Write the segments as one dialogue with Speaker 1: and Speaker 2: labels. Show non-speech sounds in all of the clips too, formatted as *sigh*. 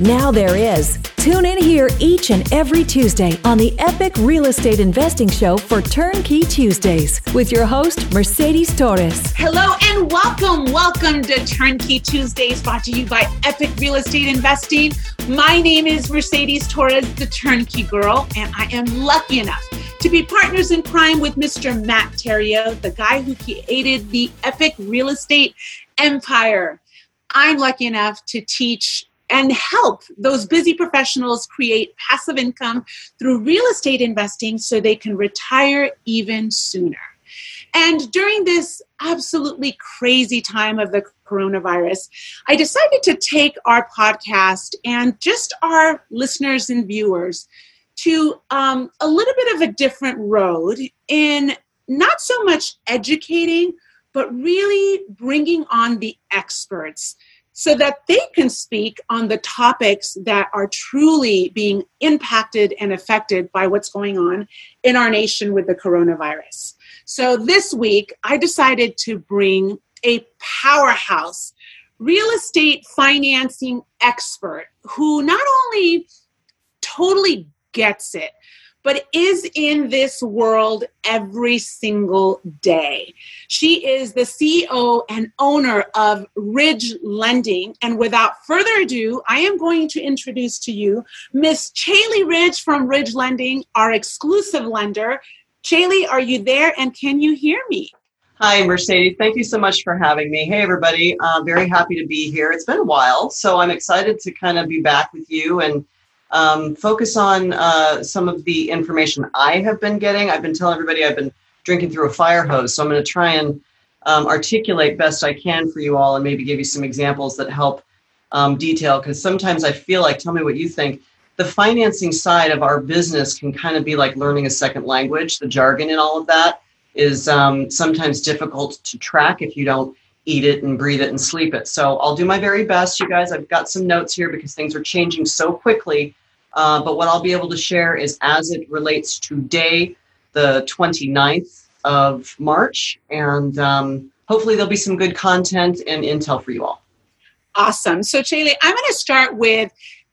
Speaker 1: Now there is. Tune in here each and every Tuesday on the Epic Real Estate Investing Show for Turnkey Tuesdays with your host, Mercedes Torres.
Speaker 2: Hello and welcome. Welcome to Turnkey Tuesdays brought to you by Epic Real Estate Investing. My name is Mercedes Torres, the Turnkey Girl, and I am lucky enough to be partners in crime with Mr. Matt Theriault, the guy who created the epic real estate empire. I'm lucky enough to teach and help those busy professionals create passive income through real estate investing so they can retire even sooner. And during this absolutely crazy time of the coronavirus, I decided to take our podcast and just our listeners and viewers to um, a little bit of a different road in not so much educating, but really bringing on the experts so that they can speak on the topics that are truly being impacted and affected by what's going on in our nation with the coronavirus. So this week, I decided to bring a powerhouse real estate financing expert who not only totally gets it, but is in this world every single day. She is the CEO and owner of Ridge Lending. And without further ado, I am going to introduce to you Miss Caeli Ridge from Ridge Lending, our exclusive lender. Caeli, are you there and can you hear me?
Speaker 3: Hi, Mercedes. Thank you so much for having me. Hey, everybody. Uh, very happy to be here. It's been a while, so I'm excited to kind of be back with you and um, focus on uh, some of the information I have been getting. I've been telling everybody I've been drinking through a fire hose, so I'm going to try and um, articulate best I can for you all and maybe give you some examples that help um, detail. Because sometimes I feel like, tell me what you think. The financing side of our business can kind of be like learning a second language. The jargon and all of that is um, sometimes difficult to track if you don't eat it and breathe it and sleep it. So I'll do my very best, you guys. I've got some notes here because things are changing so quickly uh, but what I'll be able to share is as it relates today, the 29th of March. And um, hopefully there'll be some good content and intel for you all.
Speaker 2: Awesome. So, Caeli, I'm going to start with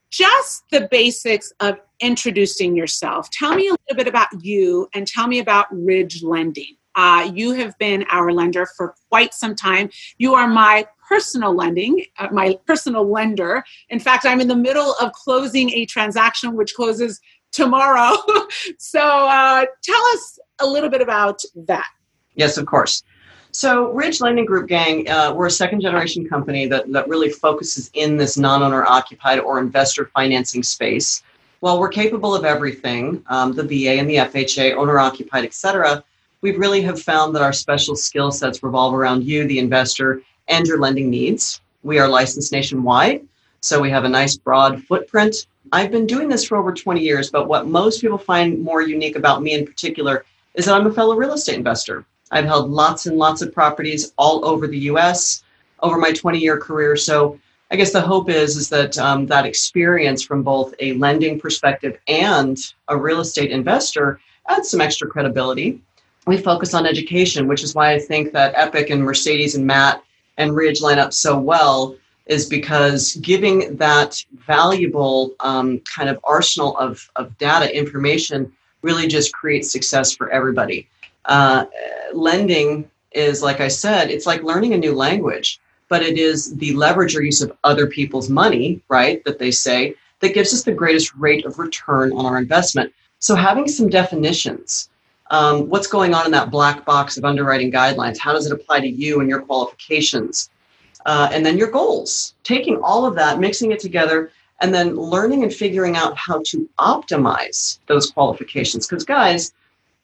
Speaker 2: just the basics of introducing yourself. Tell me a little bit about you and tell me about Ridge Lending. Uh, you have been our lender for quite some time. You are my personal lending, uh, my personal lender. In fact, I'm in the middle of closing a transaction which closes tomorrow. *laughs* so uh, tell us a little bit about that.
Speaker 3: Yes, of course. So, Ridge Lending Group Gang, uh, we're a second generation company that, that really focuses in this non owner occupied or investor financing space. While we're capable of everything, um, the VA and the FHA, owner occupied, et cetera, we really have found that our special skill sets revolve around you, the investor, and your lending needs. We are licensed nationwide, so we have a nice broad footprint. I've been doing this for over 20 years, but what most people find more unique about me in particular is that I'm a fellow real estate investor. I've held lots and lots of properties all over the US over my 20 year career. So I guess the hope is is that um, that experience from both a lending perspective and a real estate investor adds some extra credibility. We focus on education, which is why I think that Epic and Mercedes and Matt and Ridge line up so well. is because giving that valuable um, kind of arsenal of, of data information really just creates success for everybody. Uh, lending is, like I said, it's like learning a new language, but it is the leverage or use of other people's money, right, that they say, that gives us the greatest rate of return on our investment. So having some definitions. Um, what's going on in that black box of underwriting guidelines? How does it apply to you and your qualifications? Uh, and then your goals. Taking all of that, mixing it together, and then learning and figuring out how to optimize those qualifications. Because, guys,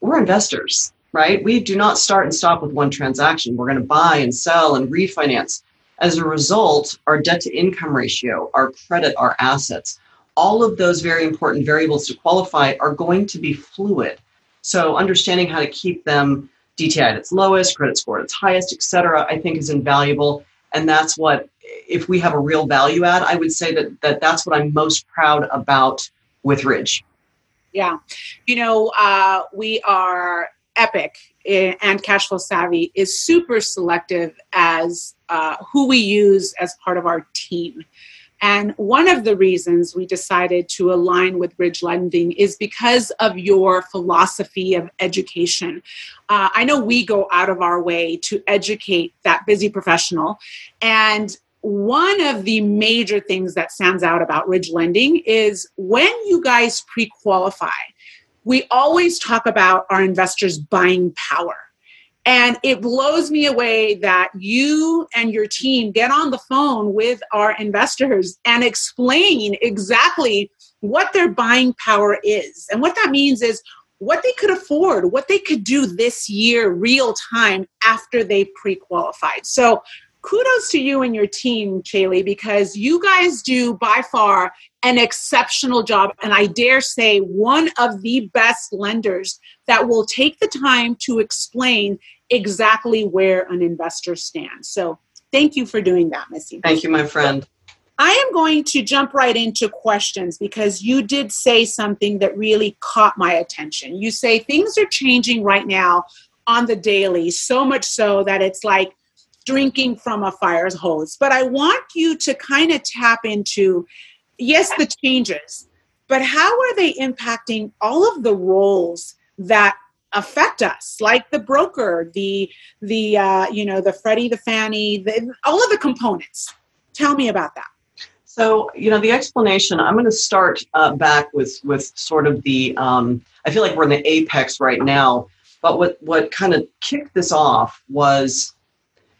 Speaker 3: we're investors, right? We do not start and stop with one transaction. We're going to buy and sell and refinance. As a result, our debt to income ratio, our credit, our assets, all of those very important variables to qualify are going to be fluid. So, understanding how to keep them DTI at its lowest, credit score at its highest, et cetera, I think is invaluable. And that's what if we have a real value add, I would say that, that that's what I'm most proud about with Ridge.
Speaker 2: Yeah. You know, uh, we are Epic eh, and Cashflow Savvy is super selective as uh, who we use as part of our team. And one of the reasons we decided to align with Ridge Lending is because of your philosophy of education. Uh, I know we go out of our way to educate that busy professional. And one of the major things that stands out about Ridge Lending is when you guys pre qualify, we always talk about our investors' buying power. And it blows me away that you and your team get on the phone with our investors and explain exactly what their buying power is. And what that means is what they could afford, what they could do this year, real time, after they pre qualified. So, kudos to you and your team, Caeli, because you guys do by far an exceptional job. And I dare say, one of the best lenders that will take the time to explain exactly where an investor stands. So thank you for doing that, Missy.
Speaker 3: Thank you, my friend.
Speaker 2: I am going to jump right into questions because you did say something that really caught my attention. You say things are changing right now on the daily, so much so that it's like drinking from a fire hose. But I want you to kind of tap into yes, the changes, but how are they impacting all of the roles that affect us like the broker the the uh, you know the freddie the fannie the, all of the components. Tell me about that.
Speaker 3: So you know the explanation i'm going to start uh, back with with sort of the um, i feel like we're in the apex right now but what what kind of kicked this off was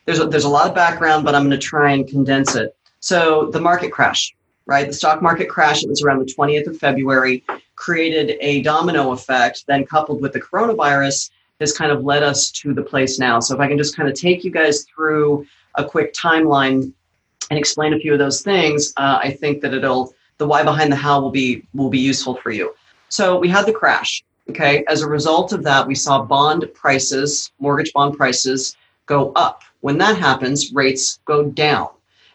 Speaker 3: there's a, there's a lot of background but i'm going to try and condense it. So the market crash right? The stock market crash it was around the 20th of february created a domino effect, then coupled with the coronavirus, has kind of led us to the place now. So if I can just kind of take you guys through a quick timeline and explain a few of those things, uh, I think that it'll the why behind the how will be will be useful for you. So we had the crash. Okay, as a result of that, we saw bond prices, mortgage bond prices, go up. When that happens, rates go down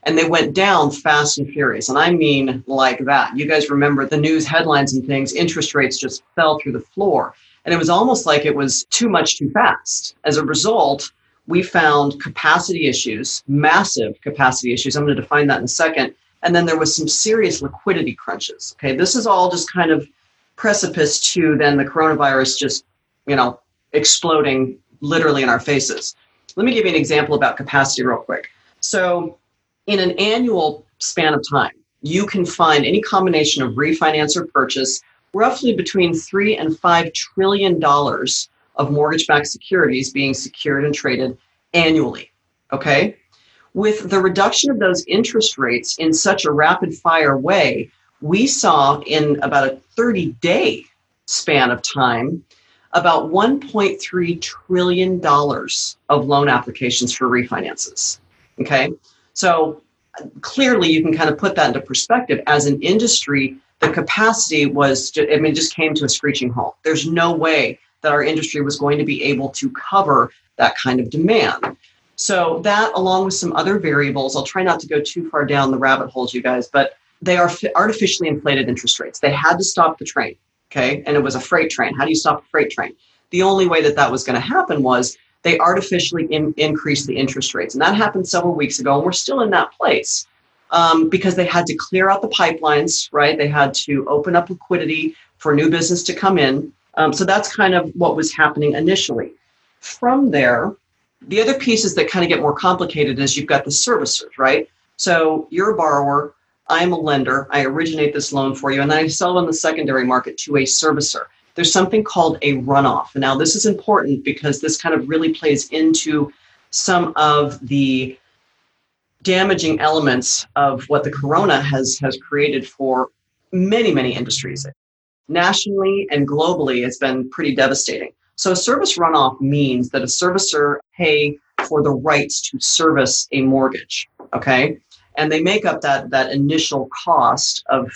Speaker 3: and they went down fast and furious. And I mean like that. You guys remember the news headlines and things, interest rates just fell through the floor. And it was almost like it was too much too fast. As a result, we found capacity issues, massive capacity issues. I'm going to define that in a second. And then there was some serious liquidity crunches. Okay, this is all just kind of precipice to then the coronavirus just, you know, exploding literally in our faces. Let me give you an example about capacity real quick. So in an annual span of time, you can find any combination of refinance or purchase roughly between three and five trillion dollars of mortgage-backed securities being secured and traded annually. Okay? With the reduction of those interest rates in such a rapid fire way, we saw in about a 30 day span of time about $1.3 trillion of loan applications for refinances. Okay? So clearly, you can kind of put that into perspective. As an industry, the capacity was, just, I mean, just came to a screeching halt. There's no way that our industry was going to be able to cover that kind of demand. So that, along with some other variables, I'll try not to go too far down the rabbit holes, you guys, but they are artificially inflated interest rates. They had to stop the train, okay? And it was a freight train. How do you stop a freight train? The only way that that was going to happen was they artificially in, increase the interest rates. And that happened several weeks ago, and we're still in that place. um, because they had to clear out the pipelines, right? They had to open up liquidity for new business to come in. Um, so that's kind of what was happening initially. From there, the other pieces that kind of get more complicated is you've got the servicers, right? So you're a borrower, I'm a lender, I originate this loan for you, and then I sell it on the secondary market to a servicer. There's something called a runoff. Now, this is important because this kind of really plays into some of the damaging elements of what the corona has has created for many many industries. Nationally and globally it's been pretty devastating. So a service runoff means that a servicer pay for the rights to service a mortgage okay? And they make up that that initial cost of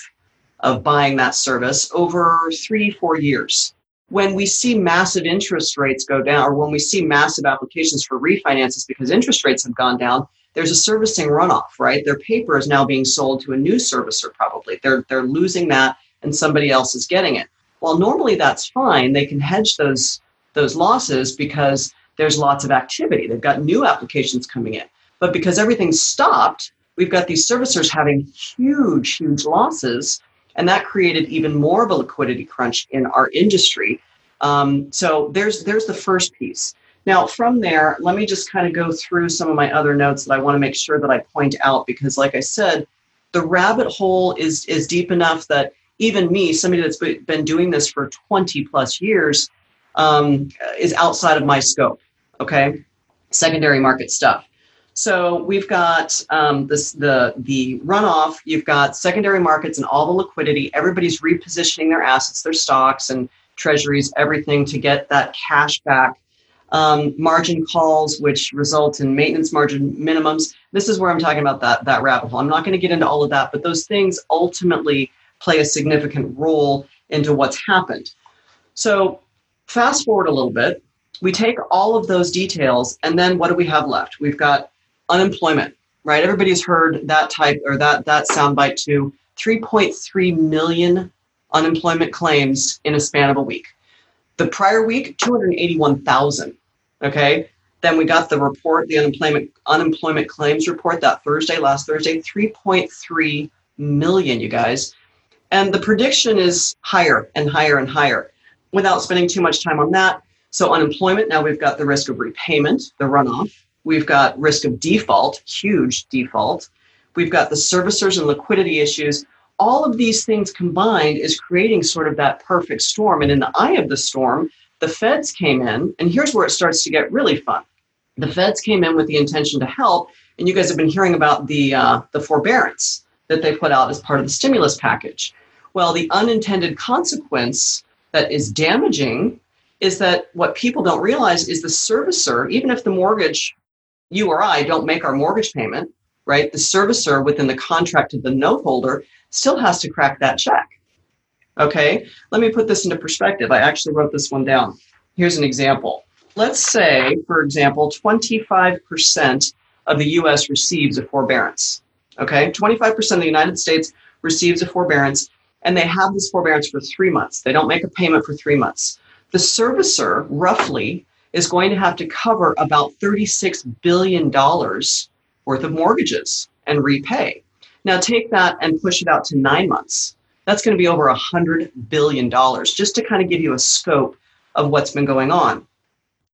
Speaker 3: of buying that service over three four years when we see massive interest rates go down or when we see massive applications for refinances because interest rates have gone down there's a servicing runoff, right? Their paper is now being sold to a new servicer, probably. They're, they're losing that and somebody else is getting it. Well, normally that's fine. They can hedge those, those losses because there's lots of activity. They've got new applications coming in. But because everything's stopped, we've got these servicers having huge, huge losses. And that created even more of a liquidity crunch in our industry. Um, so there's there's the first piece. Now, from there, let me just kind of go through some of my other notes that I want to make sure that I point out because, like I said, the rabbit hole is is deep enough that even me, somebody that's been doing this for 20 plus years, um, is outside of my scope. Okay, secondary market stuff. So we've got um, this the the runoff. You've got secondary markets and all the liquidity. Everybody's repositioning their assets, their stocks and treasuries, everything to get that cash back um, margin calls, which result in maintenance margin minimums. This is where I'm talking about that, that rabbit hole. I'm not going to get into all of that, but those things ultimately play a significant role into what's happened. So, fast forward a little bit, we take all of those details, and then what do we have left? We've got unemployment, right? Everybody's heard that type or that that soundbite too. 3.3 million unemployment claims in a span of a week. The prior week, 281,000. Okay. Then we got the report, the unemployment unemployment claims report that Thursday, last Thursday, 3.3 million, you guys. And the prediction is higher and higher and higher. Without spending too much time on that, so unemployment, now we've got the risk of repayment, the runoff. We've got risk of default, huge default. We've got the servicers and liquidity issues. All of these things combined is creating sort of that perfect storm. And in the eye of the storm, the feds came in, and here's where it starts to get really fun. The feds came in with the intention to help, and you guys have been hearing about the uh, the forbearance that they put out as part of the stimulus package. Well, the unintended consequence that is damaging is that what people don't realize is the servicer, even if the mortgage, you or I don't make our mortgage payment, right? The servicer within the contract of the note holder still has to crack that check. Okay, let me put this into perspective. I actually wrote this one down. Here's an example. Let's say, for example, 25% of the US receives a forbearance. Okay, 25% of the United States receives a forbearance, and they have this forbearance for three months. They don't make a payment for three months. The servicer, roughly, is going to have to cover about $36 billion worth of mortgages and repay. Now, take that and push it out to nine months that's going to be over $100 billion, just to kind of give you a scope of what's been going on.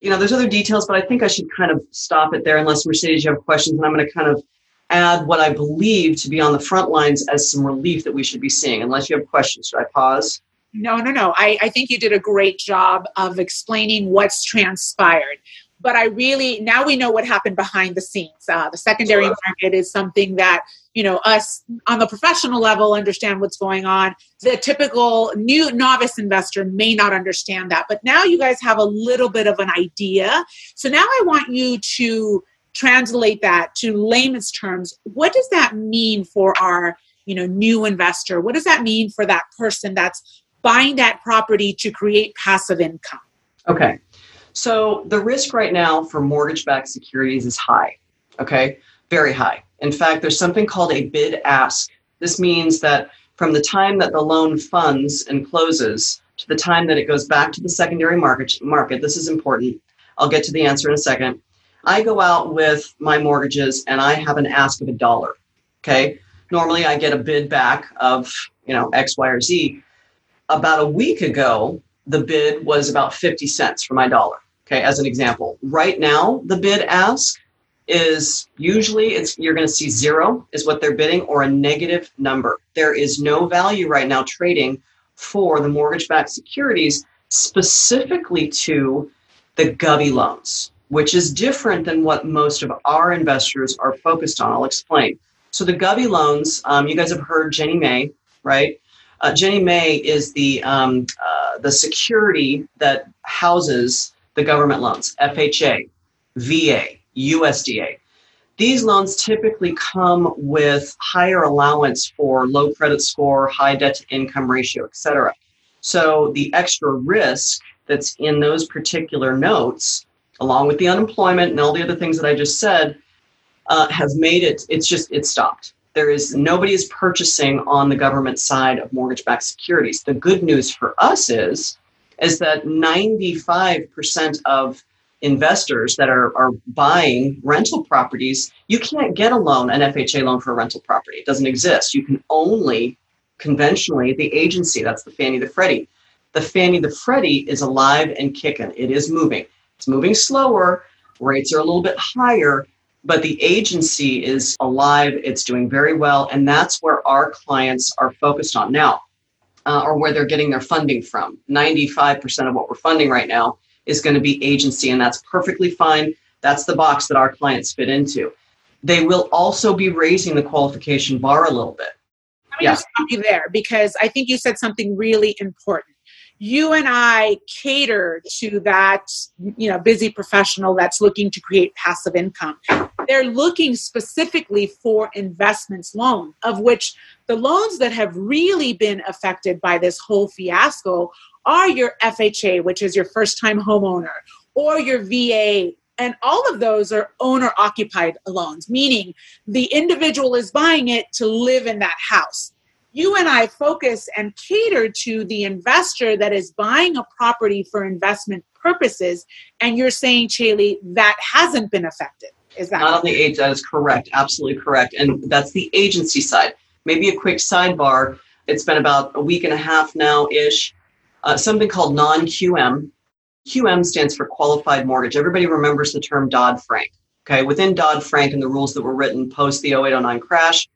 Speaker 3: You know, there's other details, but I think I should kind of stop it there unless Mercedes, you have questions, and I'm going to kind of add what I believe to be on the front lines as some relief that we should be seeing. Unless you have questions, should I pause?
Speaker 2: No, no, no. I, I think you did a great job of explaining what's transpired but I really now we know what happened behind the scenes. Uh, the secondary sure. market is something that you know us on the professional level understand what's going on. The typical new novice investor may not understand that, but now you guys have a little bit of an idea. So now I want you to translate that to layman's terms. What does that mean for our you know new investor? What does that mean for that person that's buying that property to create passive income?
Speaker 3: Okay. So the risk right now for mortgage backed securities is high, okay? Very high. In fact, there's something called a bid ask. This means that from the time that the loan funds and closes to the time that it goes back to the secondary market, market this is important. I'll get to the answer in a second. I go out with my mortgages and I have an ask of a dollar. Okay. normally I get a bid back of, you know, X, Y, or Z. About a week ago, the bid was about 50 cents for my dollar. Okay, as an example. Right now, the bid ask is usually it's you're going to see zero is what they're bidding or a negative number. There is no value right now trading for the mortgage-backed securities specifically to the Govy loans, which is different than what most of our investors are focused on. I'll explain. So the Govy loans, um, you guys have heard Ginnie Mae, right? Uh, Ginnie Mae is the um, uh, the security that houses the government loans, FHA, VA, USDA. These loans typically come with higher allowance for low credit score, high debt to income ratio, et cetera. So the extra risk that's in those particular notes, along with the unemployment and all the other things that I just said, uh, have made it, it's just, it stopped. There is nobody is purchasing on the government side of mortgage backed securities. The good news for us is, is that 95% of investors that are, are buying rental properties, you can't get a loan, an FHA loan for a rental property. It doesn't exist. You can only conventionally the agency, that's the Fannie the Freddie. The Fannie the Freddie is alive and kicking. It is moving. It's moving slower. Rates are a little bit higher, but the agency is alive. It's doing very well. And that's where our clients are focused on now, uh, or where they're getting their funding from. 95% of what we're funding right now is going to be agency, and that's perfectly fine. That's the box that our clients fit into. They will also be raising the qualification bar a little bit.
Speaker 2: Let me yeah. stop you there because I think you said something really important you and I cater to that, you know, busy professional that's looking to create passive income. They're looking specifically for investments loan, of which the loans that have really been affected by this whole fiasco are your FHA, which is your first time homeowner, or your VA. And all of those are owner occupied loans, meaning the individual is buying it to live in that house you and I focus and cater to the investor that is buying a property for investment purposes. And you're saying, Caeli, that hasn't been affected. Is that
Speaker 3: not on the age? That is correct. Absolutely correct. And that's the agency side. Maybe a quick sidebar. It's been about a week and a half now ish. Uh, something called non QM. QM stands for qualified mortgage. Everybody remembers the term Dodd Frank. Okay, within Dodd Frank and the rules that were written post the 0809 crash,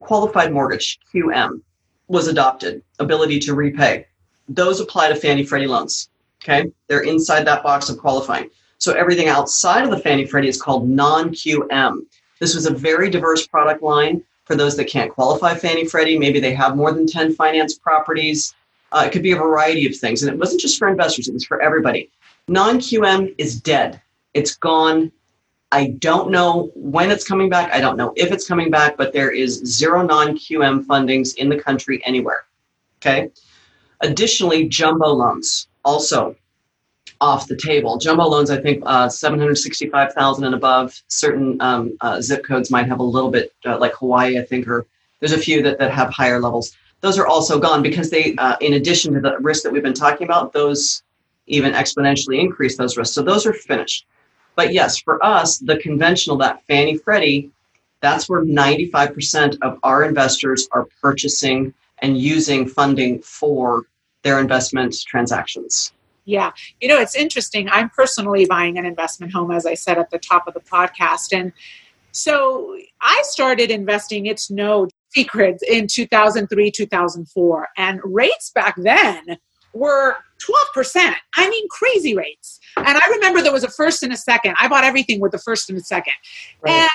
Speaker 3: qualified mortgage, QM, was adopted, ability to repay. Those apply to Fannie Freddie loans. Okay, they're inside that box of qualifying. So everything outside of the Fannie Freddie is called non QM. This was a very diverse product line for those that can't qualify Fannie Freddie. Maybe they have more than 10 finance properties. Uh, it could be a variety of things. And it wasn't just for investors, it was for everybody. Non QM is dead, it's gone, I don't know when it's coming back. I don't know if it's coming back, but there is zero non QM fundings in the country anywhere. Okay. Additionally, jumbo loans also off the table. Jumbo loans, I think, uh, 765,000 and above. Certain um, uh, zip codes might have a little bit, uh, like Hawaii, I think, or there's a few that, that have higher levels. Those are also gone because they, uh, in addition to the risk that we've been talking about, those even exponentially increase those risks. So those are finished. But yes, for us, the conventional, that Fannie Freddie, that's where 95% of our investors are purchasing and using funding for their investment transactions.
Speaker 2: Yeah. You know, it's interesting. I'm personally buying an investment home, as I said at the top of the podcast. And so I started investing, it's no secret, in 2003, 2004. And rates back then were 12%. I mean, crazy rates. And I remember there was a first and a second. I bought everything with the first and the second. Right. And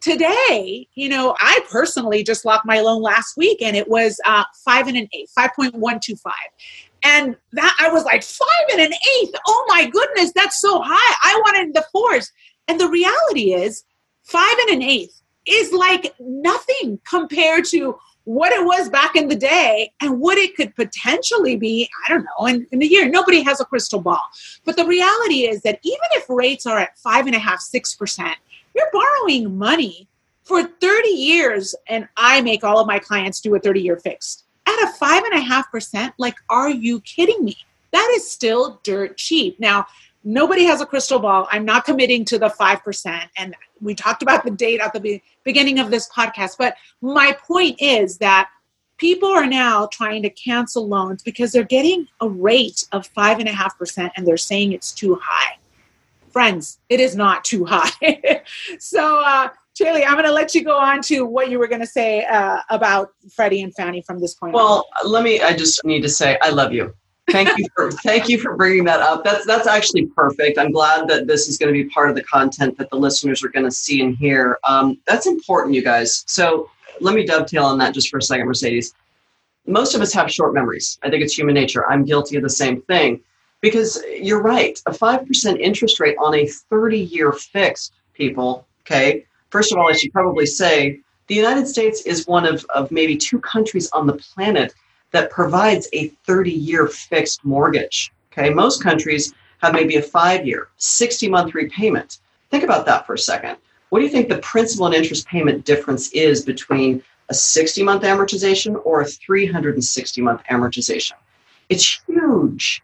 Speaker 2: today, you know, I personally just locked my loan last week and it was uh, five and an eighth, 5.125. And that I was like, five and an eighth. Oh my goodness, that's so high. I wanted the fours. And the reality is, five and an eighth is like nothing compared to what it was back in the day and what it could potentially be, I don't know, in, in a year. Nobody has a crystal ball. But the reality is that even if rates are at five and a half, six percent, you're borrowing money for 30 years, and I make all of my clients do a 30 year fixed. At a five and a half percent, like, are you kidding me? That is still dirt cheap. Now, nobody has a crystal ball. I'm not committing to the 5%. And we talked about the date at the be- beginning of this podcast, but my point is that people are now trying to cancel loans because they're getting a rate of five and a half percent and they're saying it's too high. Friends, it is not too high. *laughs* so, uh, Caeli, I'm going to let you go on to what you were going to say uh, about Freddie and Fannie from this point.
Speaker 3: Well,
Speaker 2: on.
Speaker 3: let me. I just need to say I love you. Thank you for thank you for bringing that up. That's that's actually perfect. I'm glad that this is going to be part of the content that the listeners are going to see and hear. Um, that's important, you guys. So let me dovetail on that just for a second, Mercedes. Most of us have short memories. I think it's human nature. I'm guilty of the same thing because you're right. A five percent interest rate on a 30 year fixed, people. Okay. First of all, I should probably say the United States is one of, of maybe two countries on the planet that provides a 30 year fixed mortgage. Okay, most countries have maybe a five year, 60 month repayment. Think about that for a second. What do you think the principal and interest payment difference is between a 60 month amortization or a 360 month amortization? It's huge.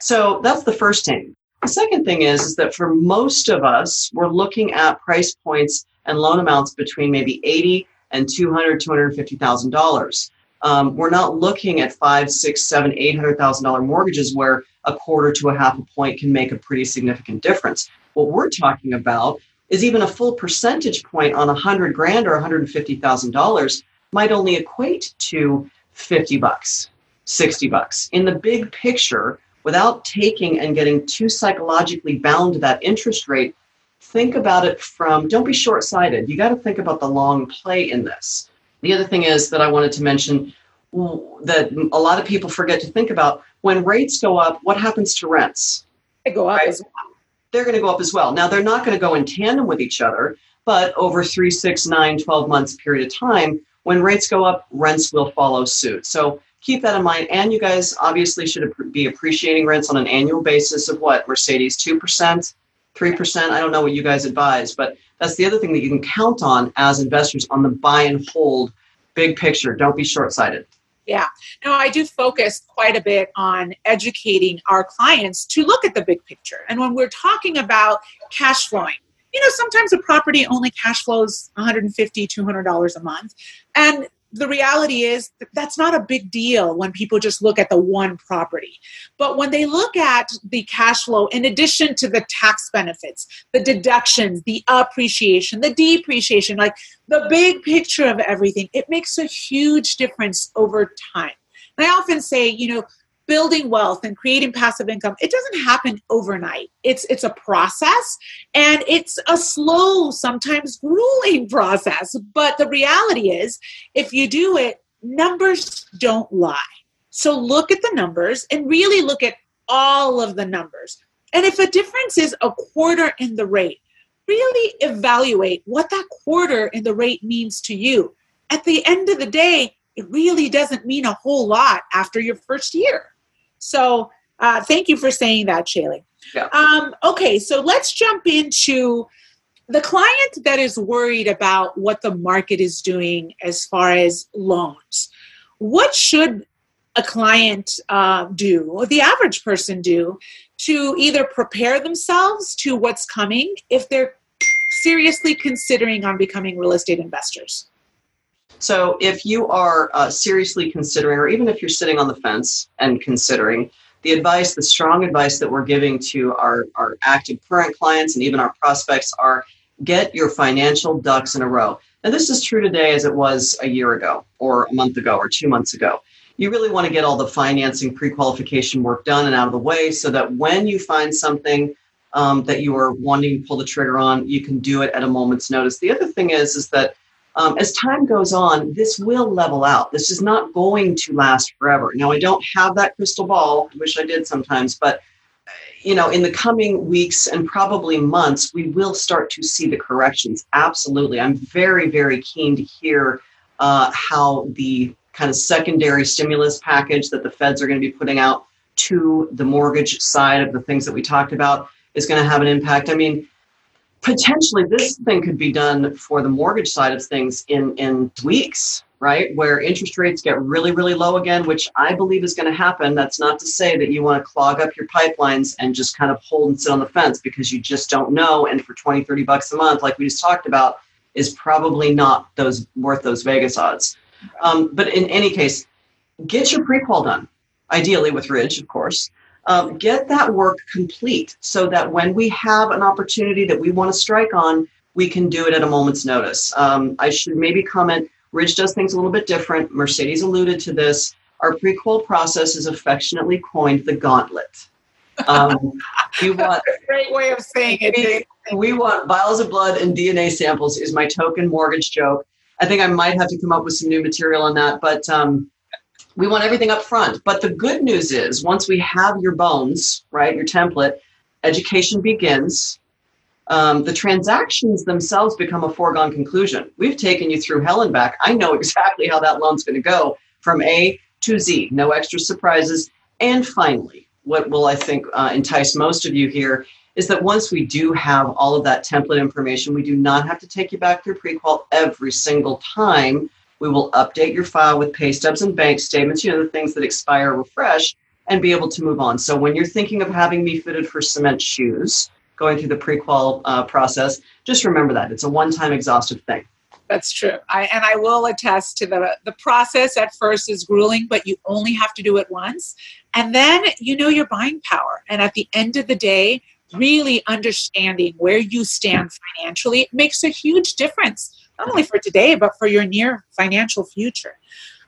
Speaker 3: So that's the first thing. The second thing is, is that for most of us, we're looking at price points and loan amounts between maybe 80 and 200, 250,000 dollars um, we're not looking at five, six, seven, eight hundred thousand dollar mortgages where a quarter to a half a point can make a pretty significant difference. What we're talking about is even a full percentage point on a hundred grand or one hundred fifty thousand dollars might only equate to fifty bucks, sixty bucks. In the big picture, without taking and getting too psychologically bound to that interest rate, think about it from don't be short sighted. You got to think about the long play in this. The other thing is that I wanted to mention that a lot of people forget to think about when rates go up, what happens to rents?
Speaker 2: They go up right? as well.
Speaker 3: They're going to go up as well. Now, they're not going to go in tandem with each other, but over three, six, nine, 12 months period of time, when rates go up, rents will follow suit. So keep that in mind. And you guys obviously should be appreciating rents on an annual basis of what? Mercedes, 2%, 3%? I don't know what you guys advise, but that's the other thing that you can count on as investors on the buy and hold big picture. Don't be short sighted.
Speaker 2: Yeah. No, I do focus quite a bit on educating our clients to look at the big picture. And when we're talking about cash flowing, you know, sometimes a property only cash flows $150, $200 a month. And the reality is that that's not a big deal when people just look at the one property. But when they look at the cash flow, in addition to the tax benefits, the deductions, the appreciation, the depreciation, like the big picture of everything, it makes a huge difference over time. And I often say, you know, building wealth and creating passive income it doesn't happen overnight. It's it's a process and it's a slow sometimes grueling process. But the reality is if you do it numbers don't lie. So look at the numbers and really look at all of the numbers. And if a difference is a quarter in the rate really evaluate what that quarter in the rate means to you. At the end of the day it really doesn't mean a whole lot after your first year so uh, thank you for saying that, Caeli. Yeah. Um, okay, so let's jump into the client that is worried about what the market is doing as far as loans. What should a client uh, do, or the average person do, to either prepare themselves to what's coming if they're seriously considering on becoming real estate investors?
Speaker 3: So, if you are uh, seriously considering, or even if you're sitting on the fence and considering, the advice, the strong advice that we're giving to our, our active current clients and even our prospects are get your financial ducks in a row. Now, this is true today as it was a year ago, or a month ago, or two months ago. You really want to get all the financing pre qualification work done and out of the way so that when you find something um, that you are wanting to pull the trigger on, you can do it at a moment's notice. The other thing is, is that um, as time goes on, this will level out. This is not going to last forever. Now, I don't have that crystal ball. I wish I did sometimes, but you know, in the coming weeks and probably months, we will start to see the corrections. Absolutely, I'm very, very keen to hear uh, how the kind of secondary stimulus package that the feds are going to be putting out to the mortgage side of the things that we talked about is going to have an impact. I mean, potentially this thing could be done for the mortgage side of things in in weeks right? Where interest rates get really, really low again, which I believe is going to happen. That's not to say that you want to clog up your pipelines and just kind of hold and sit on the fence because you just don't know. And for 20, 30 bucks a month, like we just talked about, is probably not those worth those Vegas odds. Um, but in any case, get your pre-qual done, ideally with Ridge, of course. Um, get that work complete so that when we have an opportunity that we want to strike on, we can do it at a moment's notice. Um, I should maybe comment Ridge does things a little bit different. Mercedes alluded to this. Our pre-qual process is affectionately coined the gauntlet. Um,
Speaker 2: we *laughs* want a great way of saying it.
Speaker 3: We, we want vials of blood and DNA samples. Is my token mortgage joke. I think I might have to come up with some new material on that, but um, we want everything up front. But the good news is, once we have your bones, right, your template, education begins um, the transactions themselves become a foregone conclusion. We've taken you through hell and back. I know *laughs* exactly how that loan's going to go from A to Z, no extra surprises. And finally, what will I think uh, entice most of you here is that once we do have all of that template information, we do not have to take you back through prequal every single time. We will update your file with pay stubs and bank statements, you know, the things that expire, refresh, and be able to move on. So when you're thinking of having me fitted for cement shoes, going through the pre-qual uh, process, just remember that it's a one-time exhaustive thing.
Speaker 2: That's true. I, and I will attest to the the process at first is grueling, but you only have to do it once. And then you know your buying power. And at the end of the day, really understanding where you stand financially makes a huge difference, not only for today, but for your near financial future.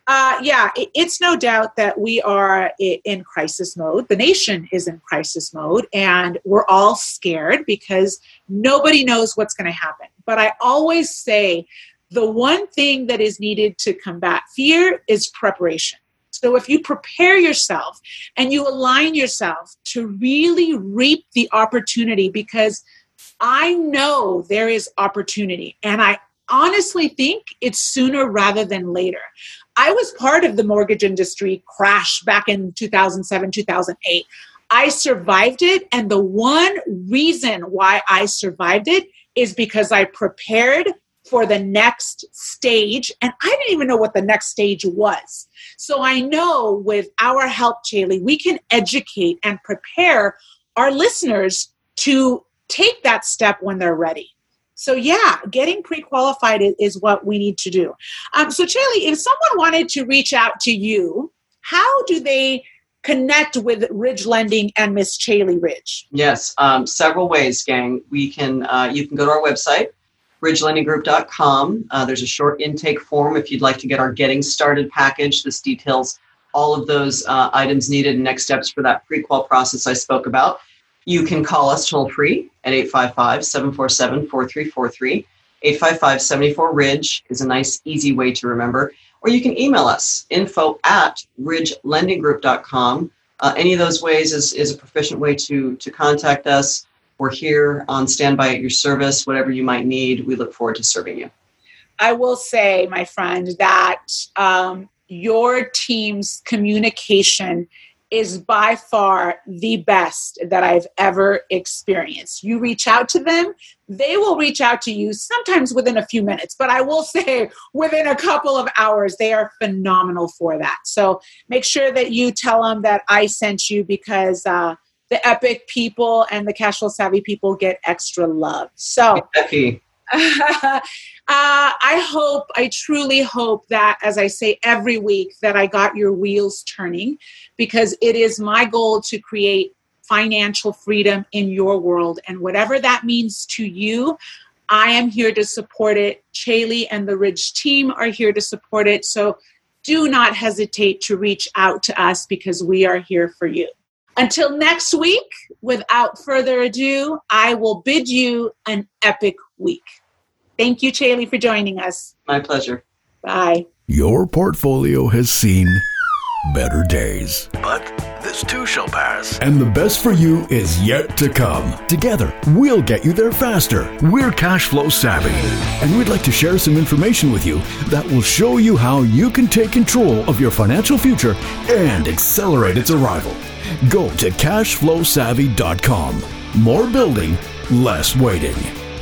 Speaker 2: Uh, yeah, it's no doubt that we are in crisis mode. The nation is in crisis mode, and we're all scared because nobody knows what's going to happen. But I always say the one thing that is needed to combat fear is preparation. So if you prepare yourself and you align yourself to really reap the opportunity, because I know there is opportunity and I honestly think it's sooner rather than later. I was part of the mortgage industry crash back in 2007, 2008. I survived it. And the one reason why I survived it is because I prepared for the next stage. And I didn't even know what the next stage was. So I know with our help, Caeli, we can educate and prepare our listeners to take that step when they're ready. So yeah, getting pre-qualified is, what we need to do. Um, so Caeli, if someone wanted to reach out to you, how do they connect with Ridge Lending and Miss Caeli Ridge?
Speaker 3: Yes, um, several ways, gang. We can uh, you can go to our website, ridgelendinggroup.com. Uh, there's a short intake form if you'd like to get our Getting Started package. This details all of those uh, items needed and next steps for that pre-qual process I spoke about. You can call us toll free at 855 747 4343. 855 74 Ridge is a nice, easy way to remember. Or you can email us info at ridgelendinggroup.com. Uh, any of those ways is, is a proficient way to, to contact us. We're here on standby at your service, whatever you might need. We look forward to serving you.
Speaker 2: I will say, my friend, that um, your team's communication is by far the best that I've ever experienced. You reach out to them, they will reach out to you sometimes within a few minutes, but I will *laughs* say within a couple of hours. They are phenomenal for that. So make sure that you tell them that I sent you because uh, the epic people and the cash flow savvy people get extra love. So,
Speaker 3: Becky. *laughs*
Speaker 2: Uh, I hope, I truly hope that, as I say every week, that I got your wheels turning because it is my goal to create financial freedom in your world. And whatever that means to you, I am here to support it. Caeli and the Ridge team are here to support it. So do not hesitate to reach out to us because we are here for you. Until next week, without further ado, I will bid you an epic week. Thank you, Caeli, for joining us.
Speaker 3: My pleasure.
Speaker 2: Bye.
Speaker 4: Your portfolio has seen better days. But this too shall pass. And the best for you is yet to come. Together, we'll get you there faster. We're cash flow savvy. And we'd like to share some information with you that will show you how you can take control of your financial future and accelerate its arrival. Go to cashflowsavvy.com. More building, less waiting